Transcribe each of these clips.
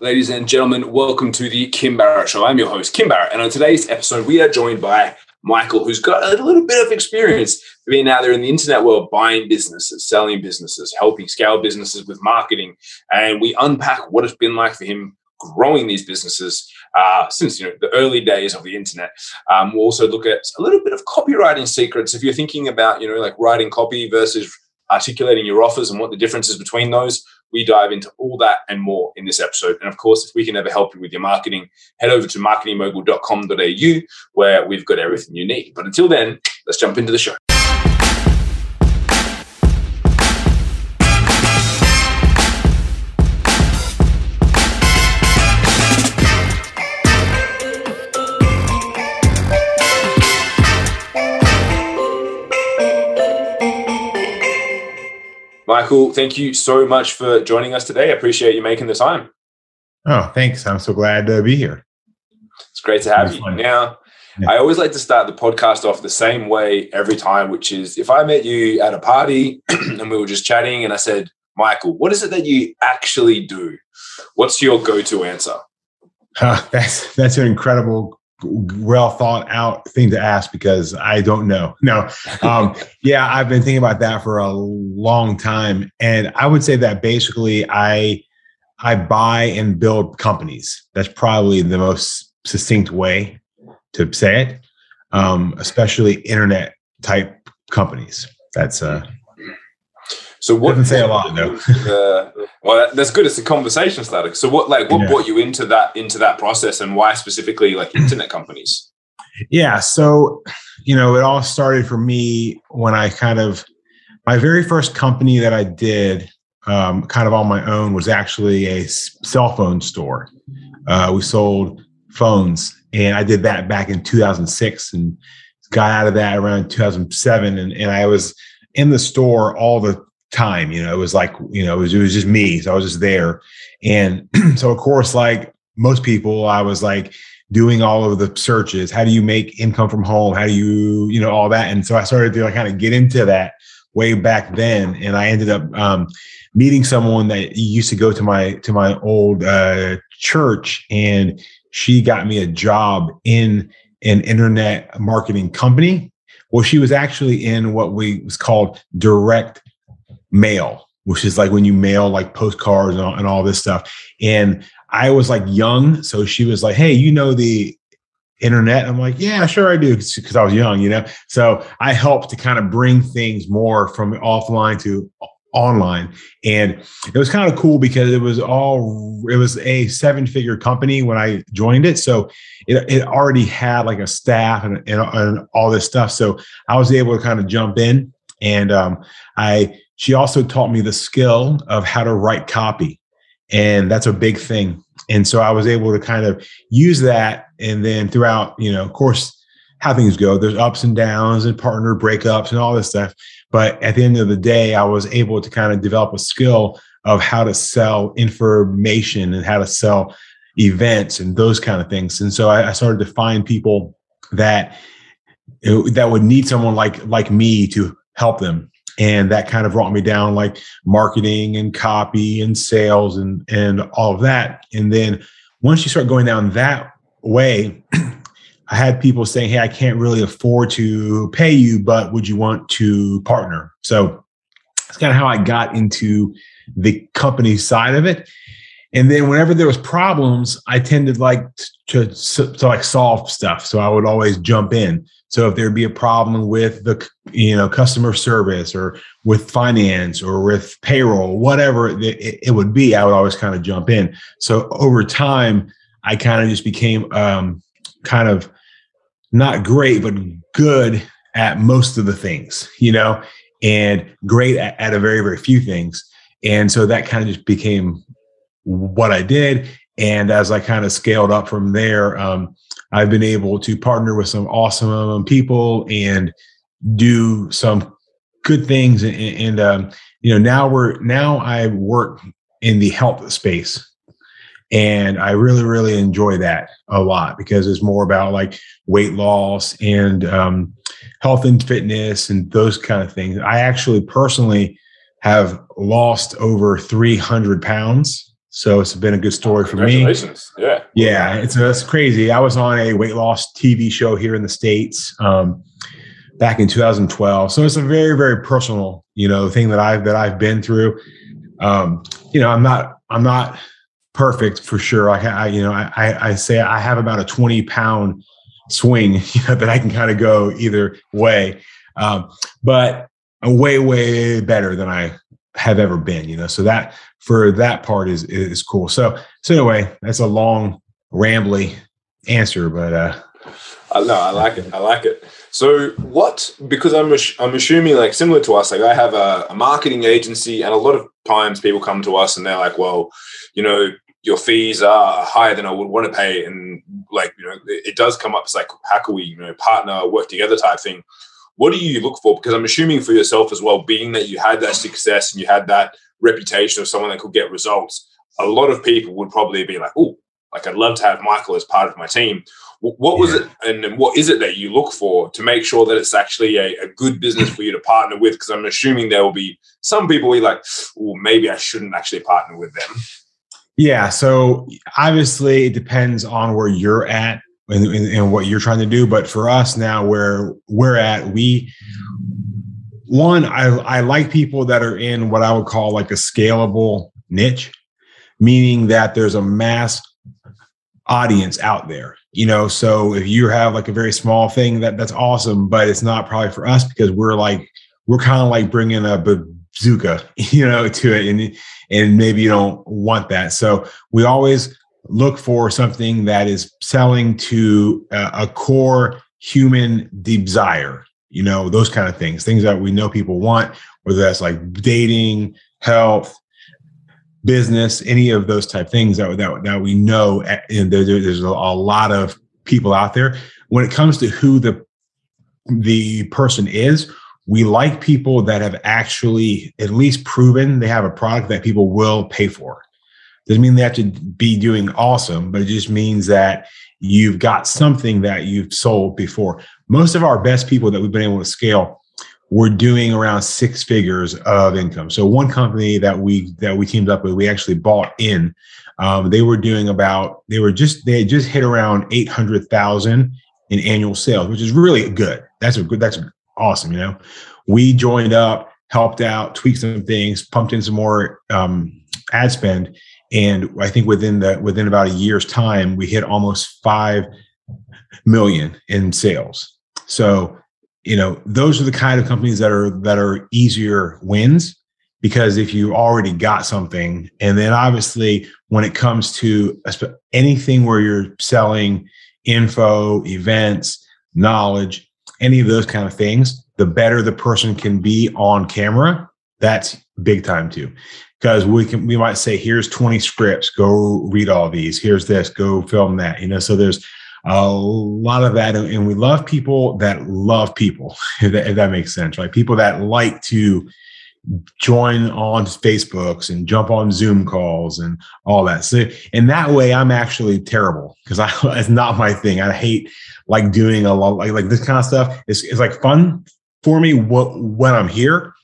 Ladies and gentlemen, welcome to the Kim Barrett Show. I'm your host, Kim Barrett, and on today's episode, we are joined by Michael, who's got a little bit of experience being out there in the internet world, buying businesses, selling businesses, helping scale businesses with marketing, and we unpack what it's been like for him growing these businesses uh, since you know the early days of the internet. Um, we'll also look at a little bit of copywriting secrets. If you're thinking about you know like writing copy versus articulating your offers and what the differences between those. We dive into all that and more in this episode. And of course, if we can ever help you with your marketing, head over to marketingmogul.com.au where we've got everything you need. But until then, let's jump into the show. Michael, thank you so much for joining us today. I appreciate you making the time. Oh, thanks. I'm so glad to be here. It's great to have you. Fun. Now, yeah. I always like to start the podcast off the same way every time, which is if I met you at a party and we were just chatting and I said, Michael, what is it that you actually do? What's your go-to answer? Uh, that's that's an incredible well thought out thing to ask because I don't know. No, um, yeah, I've been thinking about that for a long time, and I would say that basically I I buy and build companies. That's probably the most succinct way to say it, um, especially internet type companies. That's uh. So what doesn't say a lot though. uh, well, that's good. It's a conversation starter. So what, like, what yeah. brought you into that into that process, and why specifically like internet companies? Yeah. So, you know, it all started for me when I kind of my very first company that I did, um, kind of on my own, was actually a cell phone store. Uh, we sold phones, and I did that back in 2006, and got out of that around 2007, and, and I was in the store all the time. You know, it was like, you know, it was, it was just me. So I was just there. And so, of course, like most people, I was like doing all of the searches. How do you make income from home? How do you, you know, all that. And so I started to like kind of get into that way back then. And I ended up um, meeting someone that used to go to my, to my old uh, church. And she got me a job in an internet marketing company. Well, she was actually in what we was called direct mail, which is like when you mail like postcards and all, and all this stuff. And I was like young, so she was like, "Hey, you know the internet?" I'm like, "Yeah, sure I do," because I was young, you know. So I helped to kind of bring things more from offline to online and it was kind of cool because it was all it was a seven figure company when i joined it so it, it already had like a staff and, and, and all this stuff so i was able to kind of jump in and um, i she also taught me the skill of how to write copy. And that's a big thing. And so I was able to kind of use that. And then throughout, you know, of course, how things go, there's ups and downs and partner breakups and all this stuff. But at the end of the day, I was able to kind of develop a skill of how to sell information and how to sell events and those kind of things. And so I, I started to find people that that would need someone like like me to help them and that kind of brought me down like marketing and copy and sales and and all of that. And then once you start going down that way i had people saying hey i can't really afford to pay you but would you want to partner? So that's kind of how i got into the company side of it. And then whenever there was problems i tended like to, to, to like solve stuff. So i would always jump in so if there'd be a problem with the you know customer service or with finance or with payroll, whatever it, it would be, I would always kind of jump in. So over time, I kind of just became um, kind of not great, but good at most of the things, you know, and great at, at a very very few things. And so that kind of just became what I did. And as I kind of scaled up from there, um, I've been able to partner with some awesome people and do some good things. And, and um, you know, now we're now I work in the health space, and I really really enjoy that a lot because it's more about like weight loss and um, health and fitness and those kind of things. I actually personally have lost over 300 pounds So it's been a good story for me. Yeah. Yeah. It's, it's crazy. I was on a weight loss TV show here in the States um, back in 2012. So it's a very, very personal, you know, thing that I've, that I've been through. Um, you know, I'm not, I'm not perfect for sure. I, I you know, I, I say I have about a 20 pound swing you know, that I can kind of go either way. Um, but way, way better than I have ever been, you know. So that for that part is is cool. So so anyway, that's a long, rambly answer, but uh I no, I like it. I like it. So what? Because I'm I'm assuming like similar to us. Like I have a, a, marketing agency, and a lot of times people come to us and they're like, "Well, you know, your fees are higher than I would want to pay," and like you know, it, it does come up. It's like, how can we you know partner, work together type thing what do you look for? Because I'm assuming for yourself as well, being that you had that success and you had that reputation of someone that could get results, a lot of people would probably be like, oh, like I'd love to have Michael as part of my team. What was yeah. it and what is it that you look for to make sure that it's actually a, a good business for you to partner with? Because I'm assuming there will be some people who like, oh, maybe I shouldn't actually partner with them. Yeah. So obviously it depends on where you're at and, and, what you're trying to do. But for us now, where we're at, we one, I, I like people that are in what I would call like a scalable niche, meaning that there's a mass audience out there. You know, so if you have like a very small thing, that that's awesome, but it's not probably for us because we're like we're kind of like bringing a bazooka, you know, to it, and and maybe you don't want that. So we always look for something that is selling to a, a core human desire you know those kind of things things that we know people want whether that's like dating health business any of those type things that, that, that we know eh, and there, there's a lot of people out there. When it comes to who the the person is we like people that have actually at least proven they have a product that people will pay for doesn't mean they have to be doing awesome, but it just means that you've got something that you've sold before. Most of our best people that we've been able to scale were doing around six figures of income. So one company that we that we teamed up with, we actually bought in. Um, they were doing about they were just they had just hit around eight hundred thousand in annual sales, which is really good. That's a good. That's awesome. You know, we joined up, helped out, tweaked some things, pumped in some more um, ad spend, and I think within the within about a year's time, we hit almost five million in sales. So, you know, those are the kind of companies that are that are easier wins because if you already got something, and then obviously when it comes to anything where you're selling info, events, knowledge, any of those kind of things, the better the person can be on camera, that's big time too because we can we might say here's 20 scripts go read all these. Here's this go film that you know? So there's a lot of that and we love people that love people if that, if that makes sense right? People that like to join on facebooks and jump on zoom calls and all that. So in that way i'm actually terrible because i it's not my thing. I hate like doing a lot like, like this kind of stuff. It's, it's like fun for me what, when i'm here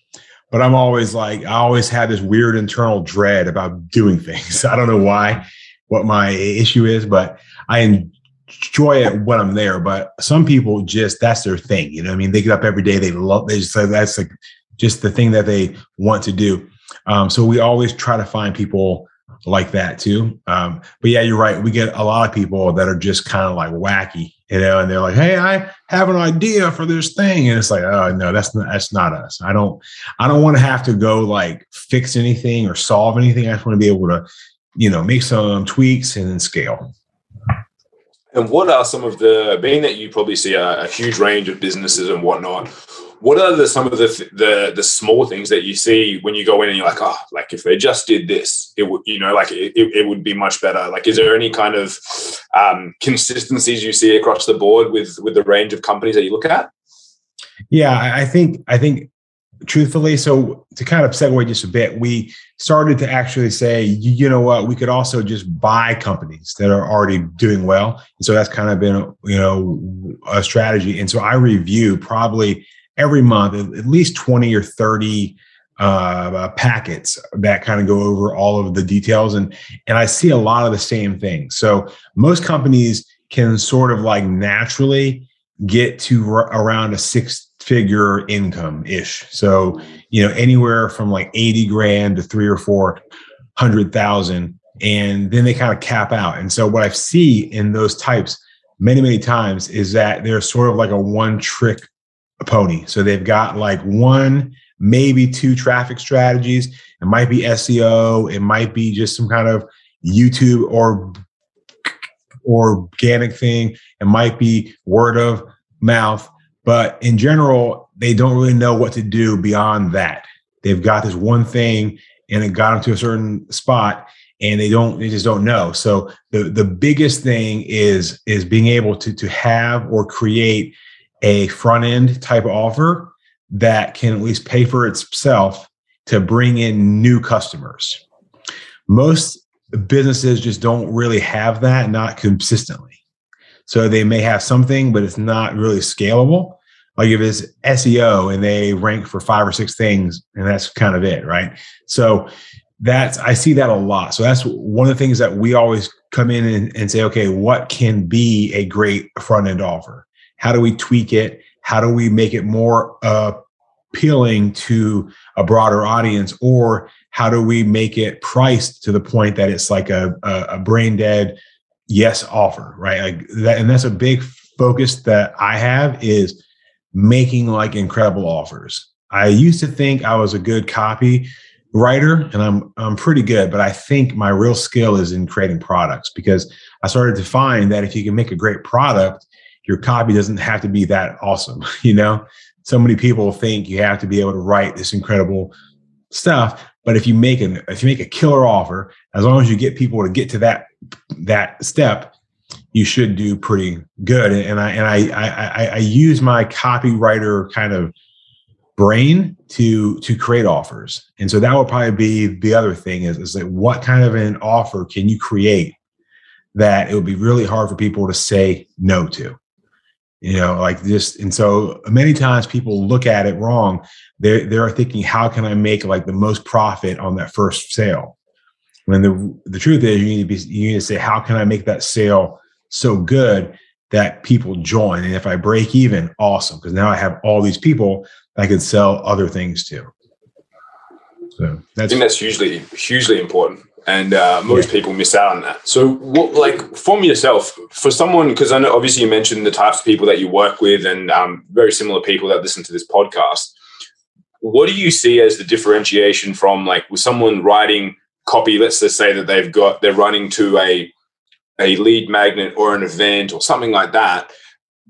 but I'm always like, I always have this weird internal dread about doing things. I don't know why, what my issue is, but I enjoy it when I'm there. But some people just, that's their thing. You know I mean? They get up every day, they love, they just say that's like just the thing that they want to do. Um, so we always try to find people like that too. Um, but yeah, you're right. We get a lot of people that are just kind of like wacky you know, and they're like, "Hey, I have an idea for this thing," and it's like, "Oh no, that's not that's not us. I don't I don't want to have to go like fix anything or solve anything. I just want to be able to, you know, make some tweaks and then scale." And what are some of the being that you probably see a, a huge range of businesses and whatnot? what are the some of the the the small things that you see when you go in and you're like oh like if they just did this it would you know like it, it would be much better like is there any kind of um, consistencies you see across the board with with the range of companies that you look at yeah i think i think truthfully so to kind of segue just a bit we started to actually say you know what? We could also just buy companies that are already doing well. And so that's kind of been you know a strategy. And so i review probably every month at least 20 or 30 uh, packets that kind of go over all of the details and and I see a lot of the same things. So most companies can sort of like naturally get to r- around a six figure income ish. So, you know, anywhere from like 80 grand to three or four hundred thousand. And then they kind of cap out. And so what I see in those types many, many times is that they're sort of like a one trick pony. So they've got like one, maybe two traffic strategies. It might be SEO, it might be just some kind of YouTube or organic thing. It might be word of mouth, but in general, they don't really know what to do beyond that. They've got this one thing and it got them to a certain spot and they don't they just don't know. So the the biggest thing is is being able to to have or create a front end type offer that can at least pay for itself to bring in new customers. Most businesses just don't really have that not consistently. So they may have something but it's not really scalable like if it's SEO and they rank for five or six things and that's kind of it, right? So that's I see that a lot. So that's one of the things that we always come in and, and say, okay, what can be a great front end offer? How do we tweak it? How do we make it more uh, appealing to a broader audience? Or how do we make it priced to the point that it's like a, a, a brain dead yes offer, right? Like that, and that's a big focus that I have is making like incredible offers. I used to think I was a good copy writer and I'm I'm pretty good, but I think my real skill is in creating products because I started to find that if you can make a great product, your copy doesn't have to be that awesome, you know? So many people think you have to be able to write this incredible stuff, but if you make an if you make a killer offer, as long as you get people to get to that that step, you should do pretty good. And I and I I, I use my copywriter kind of brain to to create offers. And so that would probably be the other thing is, is like what kind of an offer can you create that it would be really hard for people to say no to? You know, like this. And so many times people look at it wrong. They're they're thinking, how can I make like the most profit on that first sale? When the the truth is you need to be you need to say, how can I make that sale so good that people join. And if I break even, awesome, because now I have all these people I can sell other things to. So that's, I think that's hugely, hugely important. And uh, most yeah. people miss out on that. So, what, like, from yourself, for someone, because I know obviously you mentioned the types of people that you work with and um, very similar people that listen to this podcast. What do you see as the differentiation from, like, with someone writing copy? Let's just say that they've got, they're running to a a lead magnet or an event or something like that,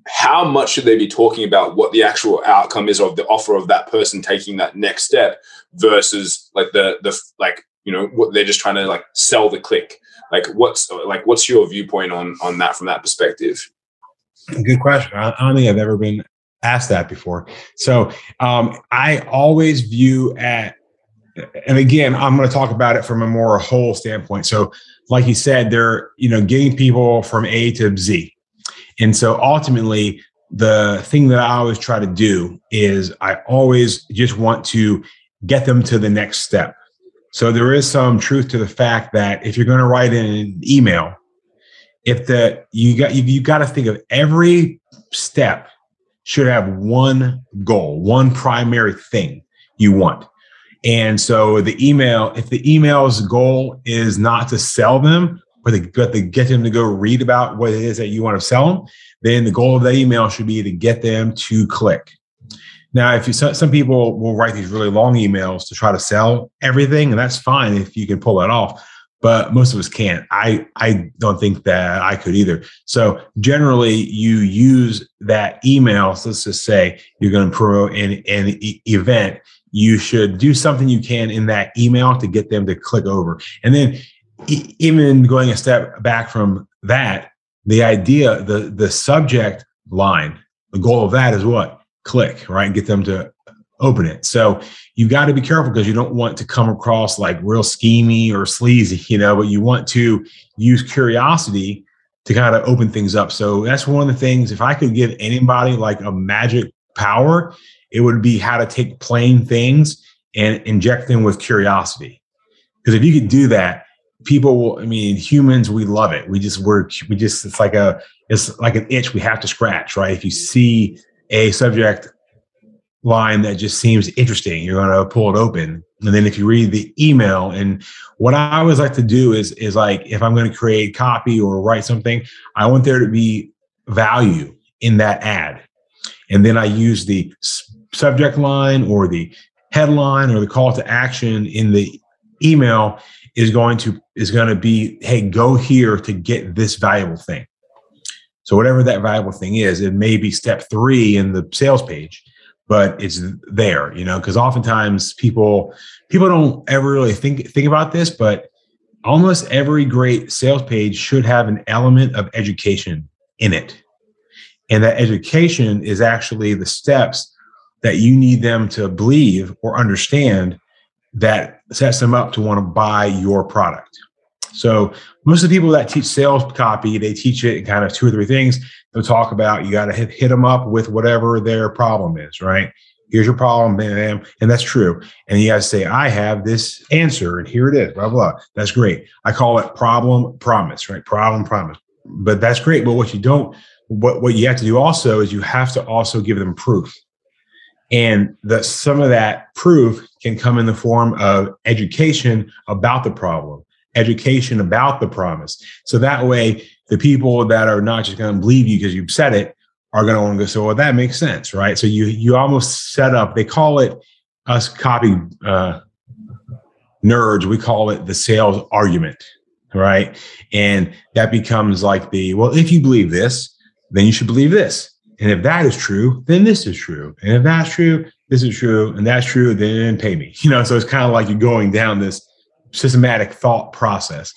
how much should they be talking about what the actual outcome is of the offer of that person taking that next step versus like the the like you know what they're just trying to like sell the click? Like what's like what's your viewpoint on on that from that perspective? Good question. I don't think i've ever been asked that before. So um i always view at and again i'm going to talk about it from a more whole standpoint so like you said, they're you know getting people from A to Z, and so ultimately the thing that I always try to do is I always just want to get them to the next step. So there is some truth to the fact that if you're going to write in an email, if the you got you, you got to think of every step should have one goal, one primary thing you want. And so the email, if the email's goal is not to sell them, but to, but to get them to go read about what it is that you want to sell them, then the goal of that email should be to get them to click. Now, if you some people will write these really long emails to try to sell everything, and that's fine if you can pull that off. But most of us can't. I I don't think that I could either. So generally, you use that email. So let's just say you're going to promote an, an event you should do something you can in that email to get them to click over. And then e- even going a step back from that, the idea, the the subject line, the goal of that is what? Click, right? Get them to open it. So you've got to be careful because you don't want to come across like real schemy or sleazy, you know, but you want to use curiosity to kind of open things up. So that's one of the things. If I could give anybody like a magic power, it would be how to take plain things and inject them with curiosity. Because if you could do that, people will, I mean, humans, we love it. We just work, we just, it's like a, it's like an itch we have to scratch, right? If you see a subject line that just seems interesting, you're going to pull it open. And then if you read the email, and what I always like to do is, is like, if I'm going to create copy or write something, I want there to be value in that ad. And then I use the subject line or the headline or the call to action in the email is going to is going to be hey go here to get this valuable thing. So whatever that valuable thing is it may be step three in the sales page but it's there you know because oftentimes people people don't ever really think think about this but almost every great sales page should have an element of education in it. And that education is actually the steps that you need them to believe or understand that sets them up to want to buy your product. So most of the people that teach sales copy, they teach it in kind of two or three things. They'll talk about you got to hit, hit them up with whatever their problem is, right? Here's your problem, bam, bam, and that's true. And you got to say, I have this answer, and here it is, blah, blah. That's great. I call it problem promise, right? Problem promise. But that's great. But what you don't, what, what you have to do also is you have to also give them proof. And that some of that proof can come in the form of education about the problem, education about the promise. So that way, the people that are not just going to believe you because you've said it are going to want to go, so well, that makes sense, right? So you you almost set up, they call it us copy uh, nerds, we call it the sales argument, right? And that becomes like the, well, if you believe this, then you should believe this. And if that is true, then this is true. And if that's true, this is true. And that's true, then pay me. You know, so it's kind of like you're going down this systematic thought process.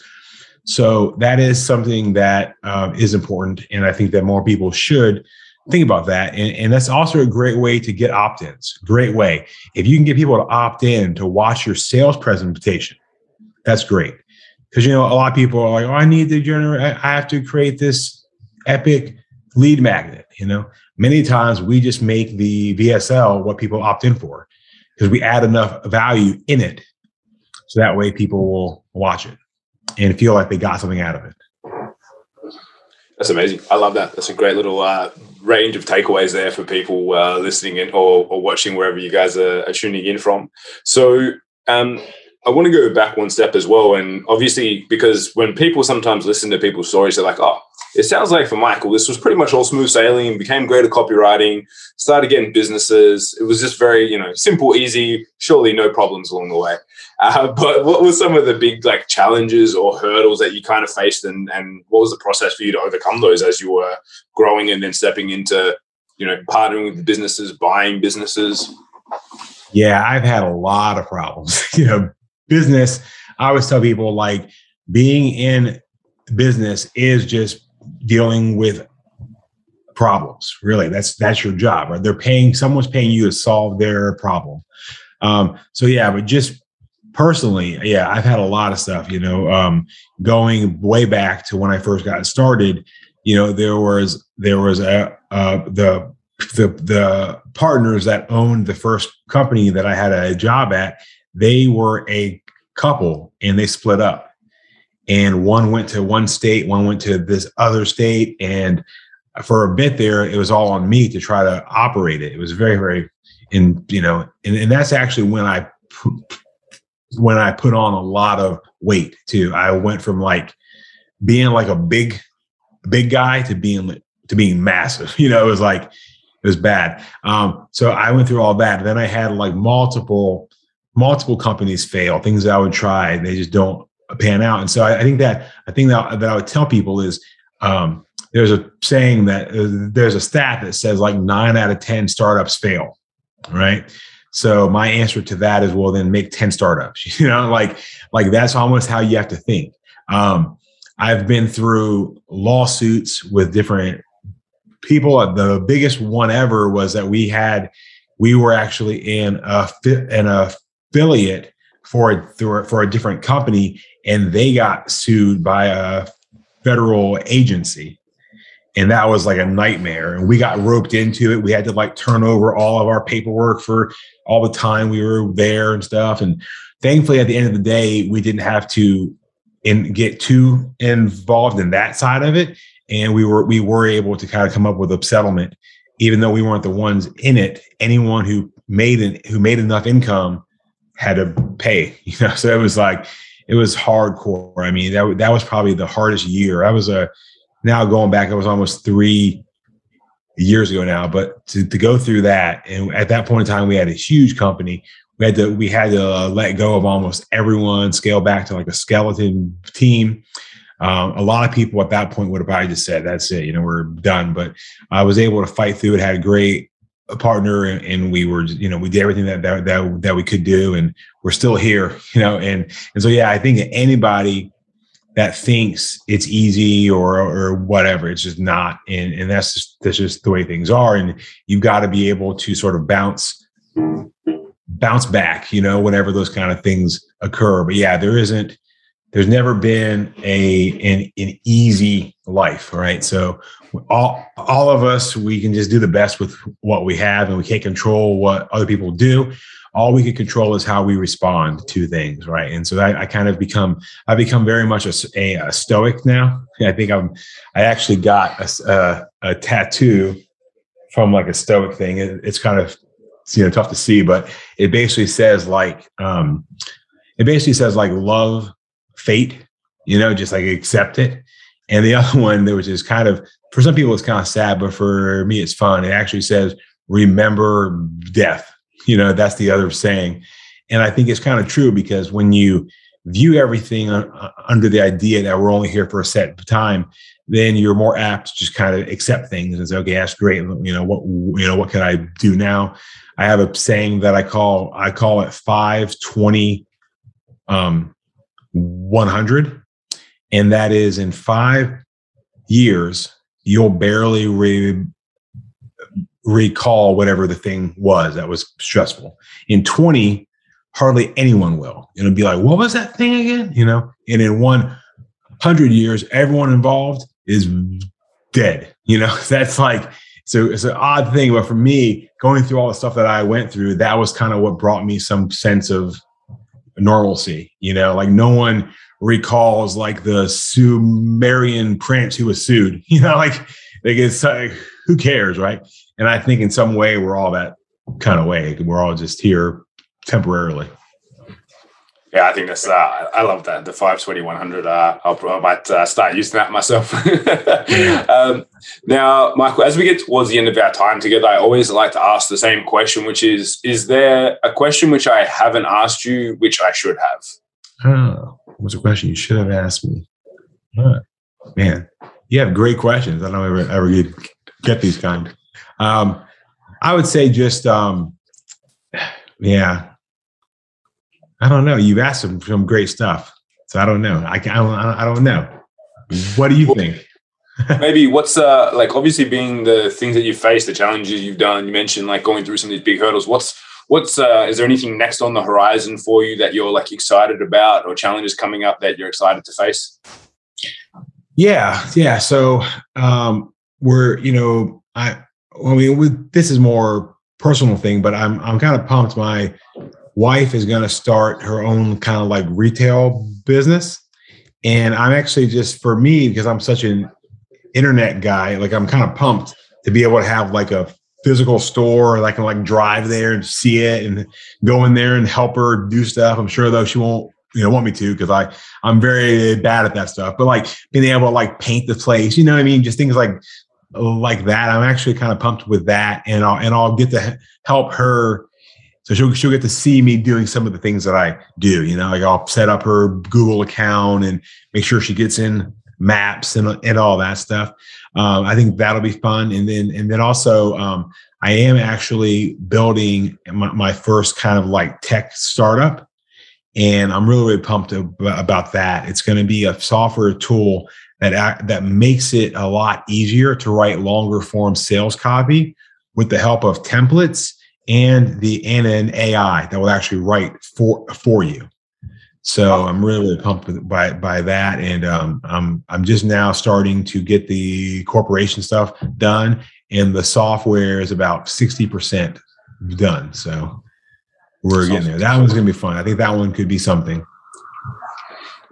So that is something that um, is important. And I think that more people should think about that. And, and that's also a great way to get opt ins. Great way. If you can get people to opt in to watch your sales presentation, that's great. Because, you know, a lot of people are like, oh, I need to generate, I have to create this epic lead magnet. You know, many times we just make the VSL what people opt in for because we add enough value in it, so that way people will watch it and feel like they got something out of it. That's amazing. I love that. That's a great little uh, range of takeaways there for people uh, listening in or, or, watching wherever you guys are, are tuning in from. So, um, I want to go back one step as well. And obviously, because when people sometimes listen to people's stories, they're like, oh, it sounds like for Michael, this was pretty much all smooth sailing, became great at copywriting, started getting businesses. It was just very, you know, simple, easy, surely no problems along the way. Uh, but what were some of the big like challenges or hurdles that you kind of faced and, and what was the process for you to overcome those as you were growing and then stepping into, you know, partnering with businesses, buying businesses? Yeah, I've had a lot of problems. you know, business, I always tell people like being in business is just dealing with problems really. That's that's your job right? They're paying someone's paying you to solve their problem. Um so yeah but just personally yeah i've had a lot of stuff you know um going way back to when i first got started you know there was there was a uh the the the partners that owned the first company that i had a job at they were a couple and they split up and one went to one state, one went to this other state, and for a bit there, it was all on me to try to operate it. It was very, very, and you know, and, and that's actually when I when I put on a lot of weight too. I went from like being like a big, big guy to being to being massive. You know, it was like it was bad. Um, so I went through all that. Then I had like multiple multiple companies fail, things I would try, they just don't pan out. And so I, I think that I think that, that I would tell people is um, there's a saying that uh, there's a stat that says like nine out of 10 startups fail. Right. So my answer to that is, well, then make 10 startups, you know, like, like that's almost how you have to think. Um, I've been through lawsuits with different people. The biggest one ever was that we had, we were actually in a, an affiliate for for a different company and they got sued by a federal agency. And that was like a nightmare. And we got roped into it. We had to like turn over all of our paperwork for all the time we were there and stuff. And thankfully at the end of the day we didn't have to in, get too involved in that side of it. And we were we were able to kind of come up with a settlement even though we weren't the ones in it. Anyone who made an, who made enough income had to pay you know? So it was like it was hardcore i mean that, that was probably the hardest year i was a now going back, it was almost three years ago now. But to, to go through that, and at that point in time, we had a huge company. We had to we had to uh, let go of almost everyone, scale back to like a skeleton team. Um, a lot of people at that point would have probably just said, "That's it, you know, we're done." But I was able to fight through it. Had a great partner, and, and we were, you know, we did everything that, that that that we could do, and we're still here, you know. And and so, yeah, I think anybody that thinks it's easy or or whatever. It's just not, and and that's just that's just the way things are. And you've got to be able to sort of bounce bounce back, you know, whenever those kind of things occur. But yeah, there isn't. There's never been a an, an easy life, right? So all all of us, we can just do the best with what we have, and we can't control what other people do. All we can control is how we respond to things right? And so i, I kind of become i become very much a, a, a, stoic now. I think i'm i actually got a, a, a tattoo from like a stoic thing. It, it's kind of you know tough to see but it basically says like um it basically says like love fate you know just like accept it and the other one that was just kind of for some people it's kind of sad but for me it's fun it actually says remember death you know, that's the other saying. And I think it's kind of true because when you view everything uh, under the idea that we're only here for a set time, then you're more apt to just kind of accept things and say, okay, that's great. You know, what, you know, what can I do now? I have a saying that I call, I call it 520, um, 100. And that is in five years, you'll barely re- recall whatever the thing was that was stressful. In 20, hardly anyone will. It'll be like, what was that thing again? You know, and in 100 years, everyone involved is dead. You know, that's like, so it's an odd thing. But for me, going through all the stuff that I went through, that was kind of what brought me some sense of normalcy. You know, like no one recalls like the Sumerian prince who was sued. You know, like, like it's like, who cares, right? And I think in some way we're all that kind of way. We're all just here temporarily. Yeah, I think that's. Uh, I love that the five twenty one hundred. Uh, I'll, I might uh, start using that myself. um, now, Michael, as we get towards the end of our time together, I always like to ask the same question, which is: Is there a question which I haven't asked you, which I should have? Oh, what's a question you should have asked me? Man, you have great questions. I don't ever ever get, get these kind. Um, I would say just, um, yeah, I don't know. You've asked some, some great stuff. So I don't know. I, can, I, don't, I don't know. What do you think? maybe what's uh like obviously being the things that you face the challenges you've done you mentioned like going through some of these big hurdles what's what's uh is there anything next on the horizon for you that you're like excited about or challenges coming up that you're excited to face yeah yeah so um we're you know i I mean, with, this is more personal thing, but I'm I'm kind of pumped. My wife is going to start her own kind of like retail business, and I'm actually just for me because I'm such an internet guy. Like I'm kind of pumped to be able to have like a physical store and I can like drive there and see it and go in there and help her do stuff. I'm sure though she won't you know want me to because I I'm very bad at that stuff. But like being able to like paint the place, you know what I mean? Just things like like that. I'm actually kind of pumped with that, and I'll and I'll get to help her. So she'll she'll get to see me doing some of the things that I do. You know, like I'll set up her Google account and make sure she gets in maps and and all that stuff. Um, I think that'll be fun. And then and then also um, I am actually building my, my first kind of like tech startup. And I'm really, really pumped about that. It's going to be a software tool that that makes it a lot easier to write longer form sales copy with the help of templates and the and an AI that will actually write for for you. So I'm really, really pumped by by that, and um, I'm I'm just now starting to get the corporation stuff done, and the software is about sixty percent done. So we're getting there. That one's gonna be fun. I think that one could be something.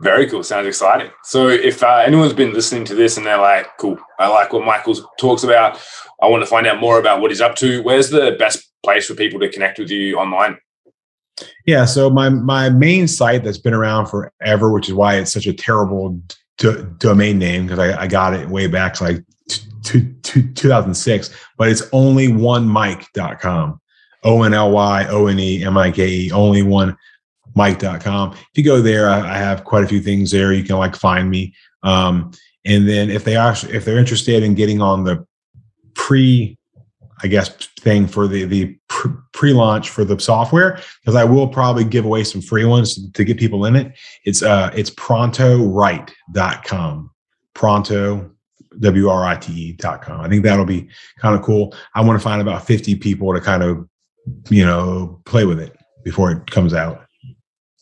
Very cool. Sounds exciting. So, if uh, anyone's been listening to this and they're like, "Cool, I like what Michael talks about. I want to find out more about what he's up to." Where's the best place for people to connect with you online? Yeah, so my my main site that's been around forever, which is why it's such a terrible d- domain name because I, I, got it way back like t- t- 2006, but it's only one mike.com. O N L Y O N E M I K E, only one mike.com. If you go there, I, I, have quite a few things there. You can like find me. Um, and then if they are if they're interested in getting on the pre, I guess thing for the the pre-launch for the software, because I will probably give away some free ones to get people in it. It's uh it's prontowrite.com. Pronto W-R-I-T-E.com. I think that'll be kind of cool. I want to find about 50 people to kind of, you know, play with it before it comes out.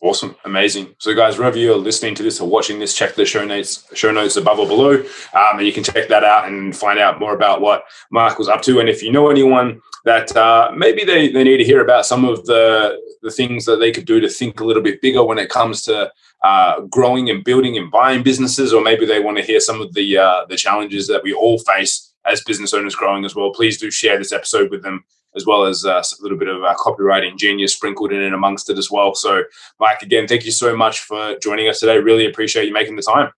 Awesome, amazing. So, guys, wherever you're listening to this or watching this, check the show notes, show notes above or below, um, and you can check that out and find out more about what Mark was up to. And if you know anyone that uh, maybe they, they need to hear about some of the the things that they could do to think a little bit bigger when it comes to uh, growing and building and buying businesses, or maybe they want to hear some of the uh, the challenges that we all face as business owners growing as well. Please do share this episode with them as well as uh, a little bit of uh, copywriting genius sprinkled in and amongst it as well. So, Mike, again, thank you so much for joining us today. Really appreciate you making the time.